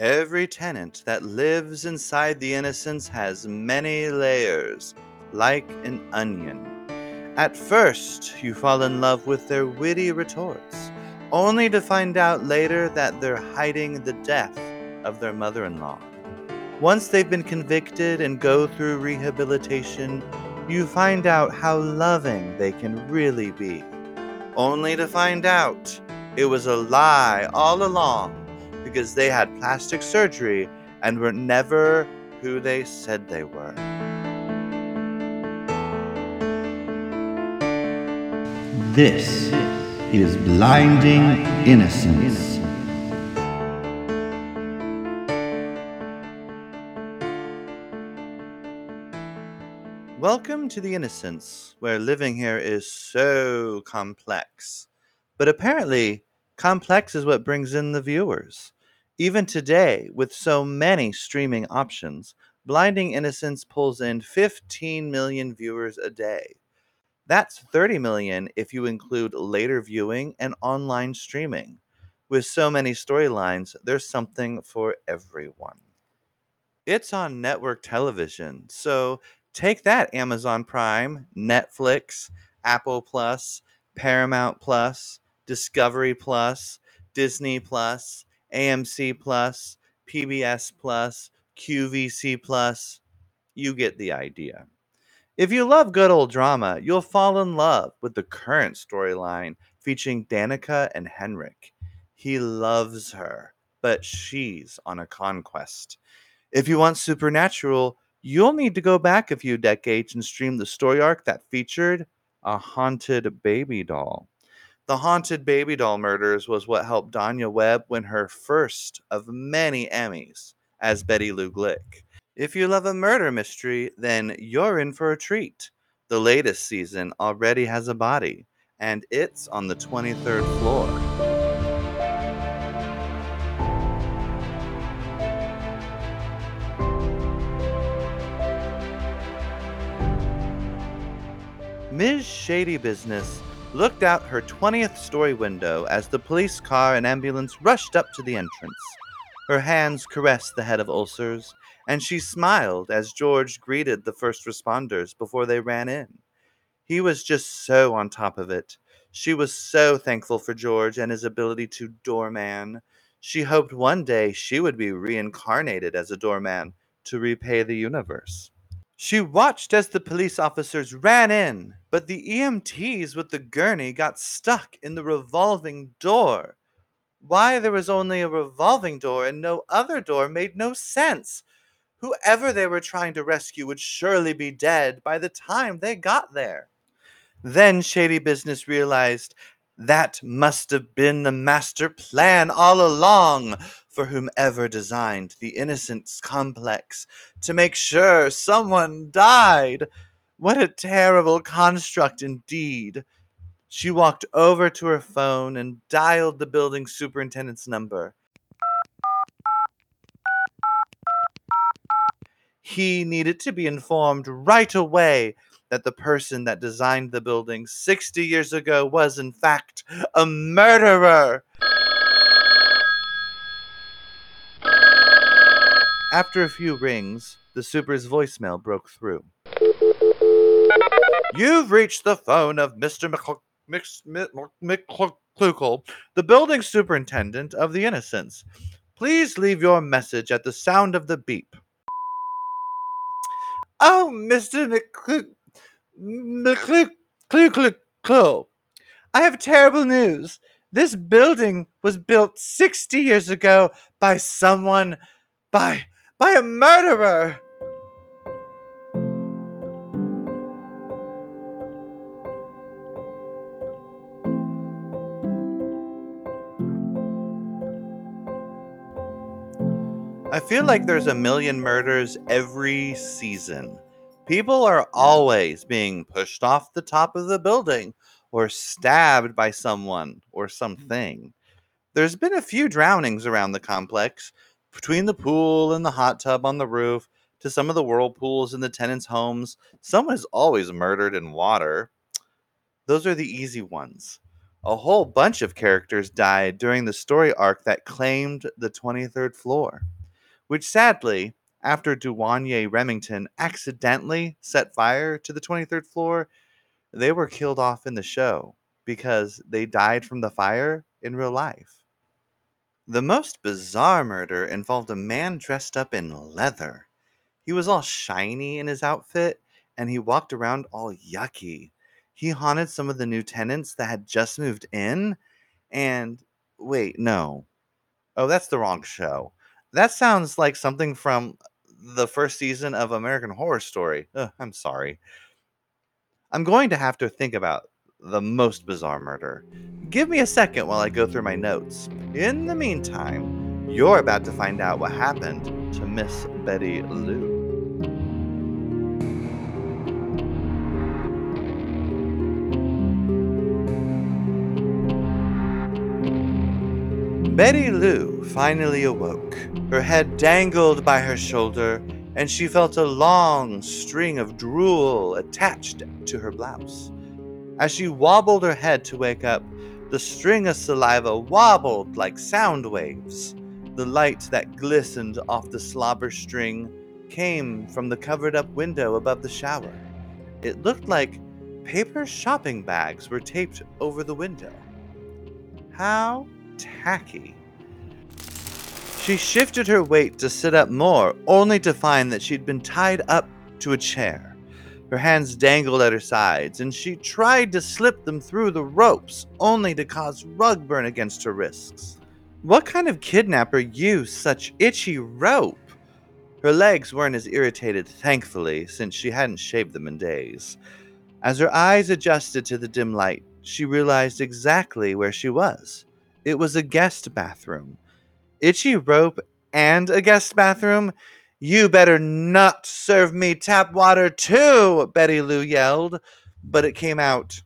Every tenant that lives inside the Innocence has many layers, like an onion. At first, you fall in love with their witty retorts, only to find out later that they're hiding the death of their mother in law. Once they've been convicted and go through rehabilitation, you find out how loving they can really be. Only to find out it was a lie all along because they had plastic surgery and were never who they said they were. This is Blinding Innocence. Welcome to the Innocence, where living here is so complex. But apparently, complex is what brings in the viewers. Even today, with so many streaming options, Blinding Innocence pulls in 15 million viewers a day. That's 30 million if you include later viewing and online streaming. With so many storylines, there's something for everyone. It's on network television, so take that Amazon Prime, Netflix, Apple Plus, Paramount Plus, Discovery Plus, Disney Plus, AMC Plus, PBS Plus, QVC Plus. You get the idea. If you love good old drama, you'll fall in love with the current storyline featuring Danica and Henrik. He loves her, but she's on a conquest. If you want supernatural, you'll need to go back a few decades and stream the story arc that featured a haunted baby doll. The haunted baby doll murders was what helped Danya Webb win her first of many Emmys as Betty Lou Glick. If you love a murder mystery, then you're in for a treat. The latest season already has a body, and it's on the 23rd floor. Ms. Shady Business looked out her 20th story window as the police car and ambulance rushed up to the entrance. Her hands caressed the head of ulcers, and she smiled as George greeted the first responders before they ran in. He was just so on top of it. She was so thankful for George and his ability to doorman. She hoped one day she would be reincarnated as a doorman to repay the universe. She watched as the police officers ran in, but the EMTs with the gurney got stuck in the revolving door. Why there was only a revolving door and no other door made no sense. Whoever they were trying to rescue would surely be dead by the time they got there. Then Shady Business realized that must have been the master plan all along for whomever designed the Innocence Complex to make sure someone died. What a terrible construct indeed. She walked over to her phone and dialed the building superintendent's number. He needed to be informed right away that the person that designed the building 60 years ago was, in fact, a murderer. After a few rings, the super's voicemail broke through. You've reached the phone of Mr. McCluckle, the building superintendent of the Innocence. Please leave your message at the sound of the beep. Oh, Mr. McCluckle, I have terrible news. This building was built 60 years ago by someone, by by a murderer. I feel like there's a million murders every season. People are always being pushed off the top of the building or stabbed by someone or something. There's been a few drownings around the complex, between the pool and the hot tub on the roof to some of the whirlpools in the tenants' homes. Someone is always murdered in water. Those are the easy ones. A whole bunch of characters died during the story arc that claimed the 23rd floor, which sadly, after Douanier Remington accidentally set fire to the 23rd floor, they were killed off in the show because they died from the fire in real life. The most bizarre murder involved a man dressed up in leather. He was all shiny in his outfit and he walked around all yucky. He haunted some of the new tenants that had just moved in. And wait, no. Oh, that's the wrong show. That sounds like something from the first season of American Horror Story. Ugh, I'm sorry. I'm going to have to think about the most bizarre murder. Give me a second while I go through my notes. In the meantime, you're about to find out what happened to Miss Betty Lou. Betty Lou finally awoke. Her head dangled by her shoulder, and she felt a long string of drool attached to her blouse. As she wobbled her head to wake up, the string of saliva wobbled like sound waves. The light that glistened off the slobber string came from the covered up window above the shower. It looked like paper shopping bags were taped over the window. How tacky. She shifted her weight to sit up more, only to find that she'd been tied up to a chair. Her hands dangled at her sides, and she tried to slip them through the ropes, only to cause rug burn against her wrists. What kind of kidnapper used such itchy rope? Her legs weren't as irritated, thankfully, since she hadn't shaved them in days. As her eyes adjusted to the dim light, she realized exactly where she was. It was a guest bathroom. Itchy rope and a guest bathroom? You better not serve me tap water too, Betty Lou yelled, but it came out.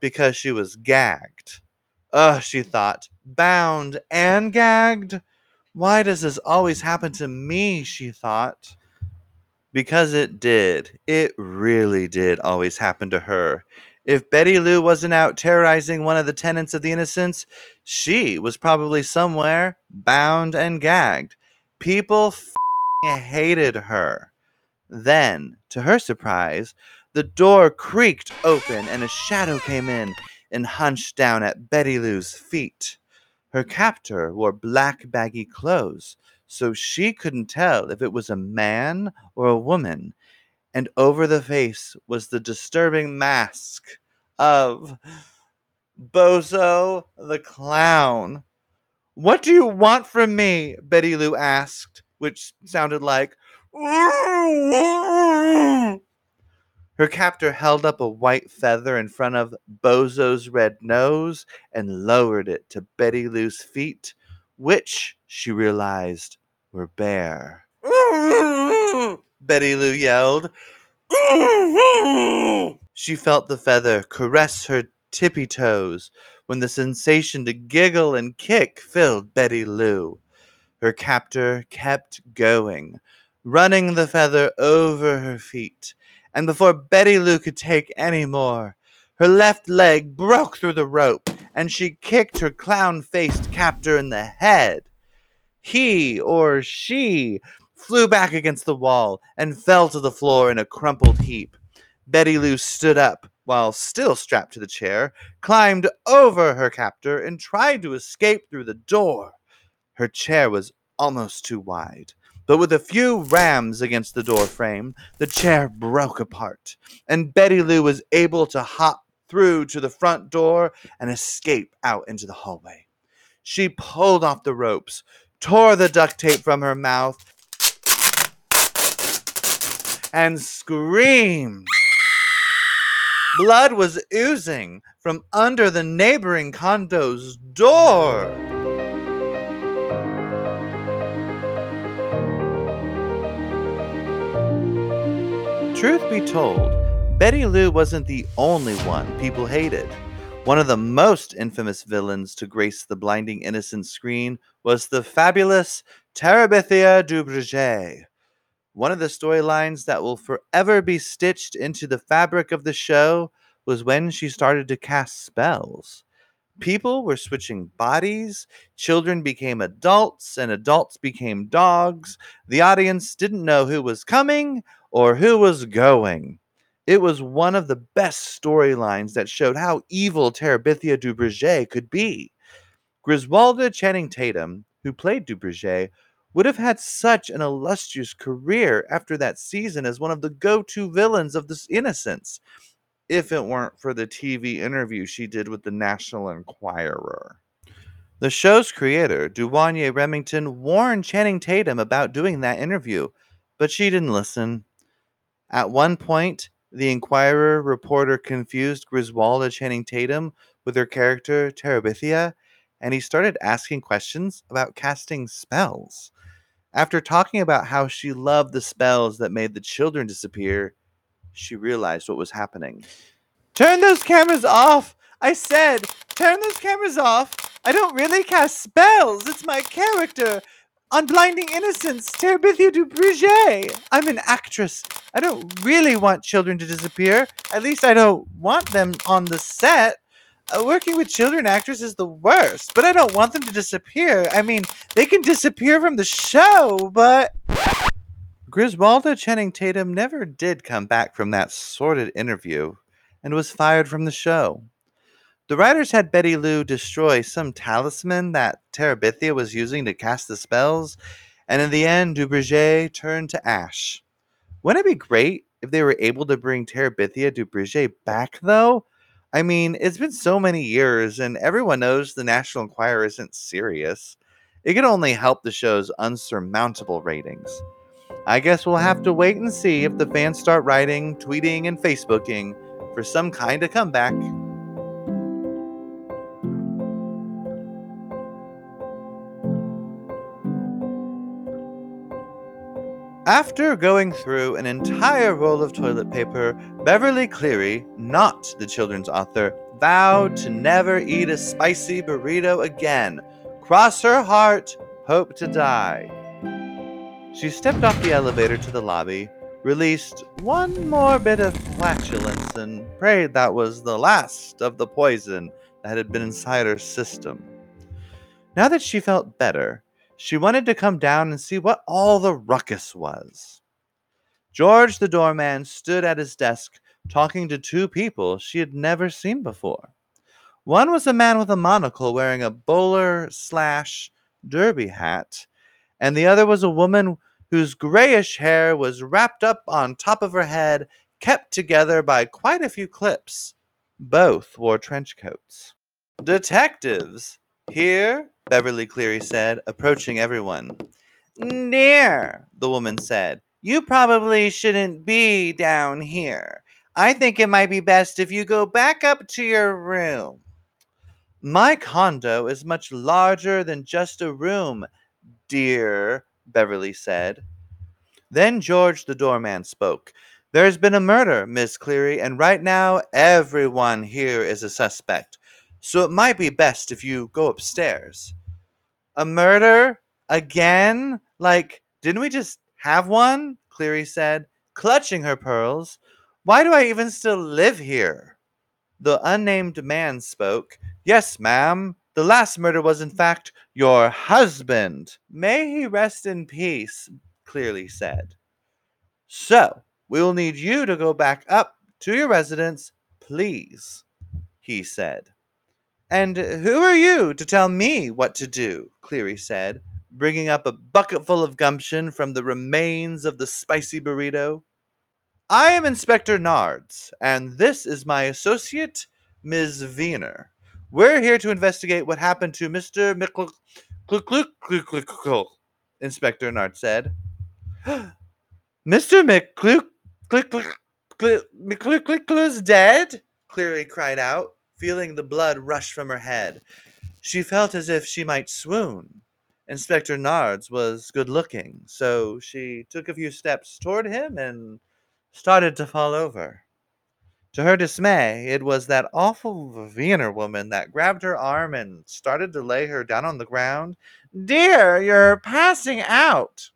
Because she was gagged. Ugh, she thought. Bound and gagged? Why does this always happen to me? She thought. Because it did. It really did always happen to her. If Betty Lou wasn't out terrorizing one of the tenants of the Innocence, she was probably somewhere bound and gagged. People hated her. Then, to her surprise, the door creaked open and a shadow came in and hunched down at Betty Lou's feet. Her captor wore black baggy clothes, so she couldn't tell if it was a man or a woman, and over the face was the disturbing mask of Bozo the Clown. What do you want from me? Betty Lou asked, which sounded like. Her captor held up a white feather in front of Bozo's red nose and lowered it to Betty Lou's feet, which, she realized, were bare. Betty Lou yelled. she felt the feather caress her tippy toes when the sensation to giggle and kick filled Betty Lou. Her captor kept going, running the feather over her feet, and before Betty Lou could take any more, her left leg broke through the rope and she kicked her clown faced captor in the head. He or she flew back against the wall and fell to the floor in a crumpled heap. Betty Lou stood up while still strapped to the chair, climbed over her captor, and tried to escape through the door. Her chair was almost too wide, but with a few rams against the door frame, the chair broke apart, and Betty Lou was able to hop through to the front door and escape out into the hallway. She pulled off the ropes, tore the duct tape from her mouth, and screamed. Blood was oozing from under the neighboring condo's door. Truth be told, Betty Lou wasn't the only one people hated. One of the most infamous villains to grace the blinding innocent screen was the fabulous Terabithia Duverger. One of the storylines that will forever be stitched into the fabric of the show was when she started to cast spells. People were switching bodies, children became adults, and adults became dogs. The audience didn't know who was coming or who was going. It was one of the best storylines that showed how evil Terabithia Duverger could be. Griswolda Channing Tatum, who played Duverger, would have had such an illustrious career after that season as one of the go to villains of The Innocence if it weren't for the TV interview she did with the National Enquirer. The show's creator, Duwanye Remington, warned Channing Tatum about doing that interview, but she didn't listen. At one point, the Enquirer reporter confused Griswolda Channing Tatum with her character Terabithia, and he started asking questions about casting spells. After talking about how she loved the spells that made the children disappear, she realized what was happening. Turn those cameras off! I said, turn those cameras off! I don't really cast spells! It's my character! On Blinding Innocence, Terabithia Duverger! I'm an actress. I don't really want children to disappear. At least I don't want them on the set. Uh, working with children actors is the worst, but I don't want them to disappear. I mean, they can disappear from the show, but. Griswolda Channing Tatum never did come back from that sordid interview and was fired from the show. The writers had Betty Lou destroy some talisman that Terabithia was using to cast the spells, and in the end, Duverger turned to ash. Wouldn't it be great if they were able to bring Terabithia Duverger back, though? I mean, it's been so many years, and everyone knows the National Enquirer isn't serious. It could only help the show's unsurmountable ratings. I guess we'll have to wait and see if the fans start writing, tweeting, and Facebooking for some kind of comeback. After going through an entire roll of toilet paper, Beverly Cleary, not the children's author, vowed to never eat a spicy burrito again. Cross her heart, hope to die. She stepped off the elevator to the lobby, released one more bit of flatulence, and prayed that was the last of the poison that had been inside her system. Now that she felt better, she wanted to come down and see what all the ruckus was. George the doorman stood at his desk talking to two people she had never seen before. One was a man with a monocle wearing a bowler slash derby hat, and the other was a woman whose grayish hair was wrapped up on top of her head, kept together by quite a few clips. Both wore trench coats. Detectives! Here, Beverly Cleary said, approaching everyone. Dear, the woman said, you probably shouldn't be down here. I think it might be best if you go back up to your room. My condo is much larger than just a room, dear, Beverly said. Then George the doorman spoke. There's been a murder, Miss Cleary, and right now everyone here is a suspect. So it might be best if you go upstairs. A murder? Again? Like, didn't we just have one? Cleary said, clutching her pearls. Why do I even still live here? The unnamed man spoke. Yes, ma'am. The last murder was, in fact, your husband. May he rest in peace, Cleary said. So, we will need you to go back up to your residence, please, he said. And who are you to tell me what to do? Cleary said, bringing up a bucketful of gumption from the remains of the spicy burrito. I am Inspector Nards, and this is my associate, Ms. Wiener. We're here to investigate what happened to Mr. Mickle. Inspector Nard said. Mr. McCluck's dead? Cleary cried out, feeling the blood rush from her head. She felt as if she might swoon. Inspector Nards was good looking, so she took a few steps toward him and started to fall over. To her dismay, it was that awful Wiener woman that grabbed her arm and started to lay her down on the ground. Dear, you're passing out.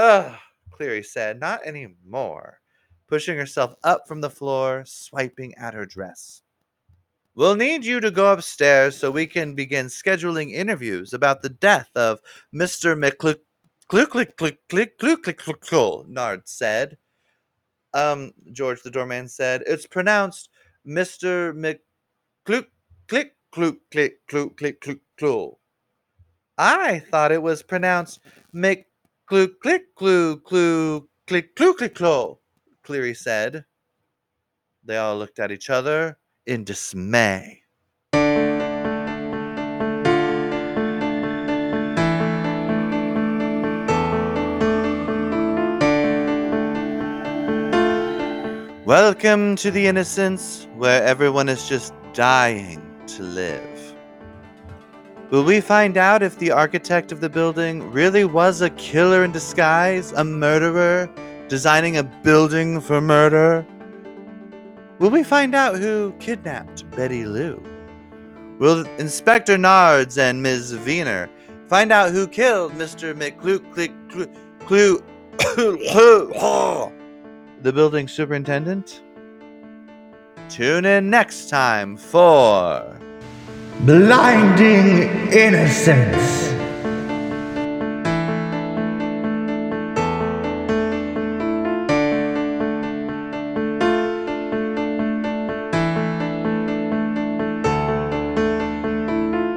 Ugh, Cleary said. Not anymore. Pushing herself up from the floor, swiping at her dress. We'll need you to go upstairs so we can begin scheduling interviews about the death of Mr. Click, Nard said. Um, George the doorman said, it's pronounced Mr. McCluke, click, cluck, click, cluck, click, cluck, cluck. I thought it was pronounced clue, Cleary said. They all looked at each other in dismay. Welcome to the innocence where everyone is just dying to live. Will we find out if the architect of the building really was a killer in disguise, a murderer, designing a building for murder? Will we find out who kidnapped Betty Lou? Will Inspector Nards and Ms. Wiener find out who killed Mr. McCluke Click Clue the building superintendent? Tune in next time for Blinding Innocence.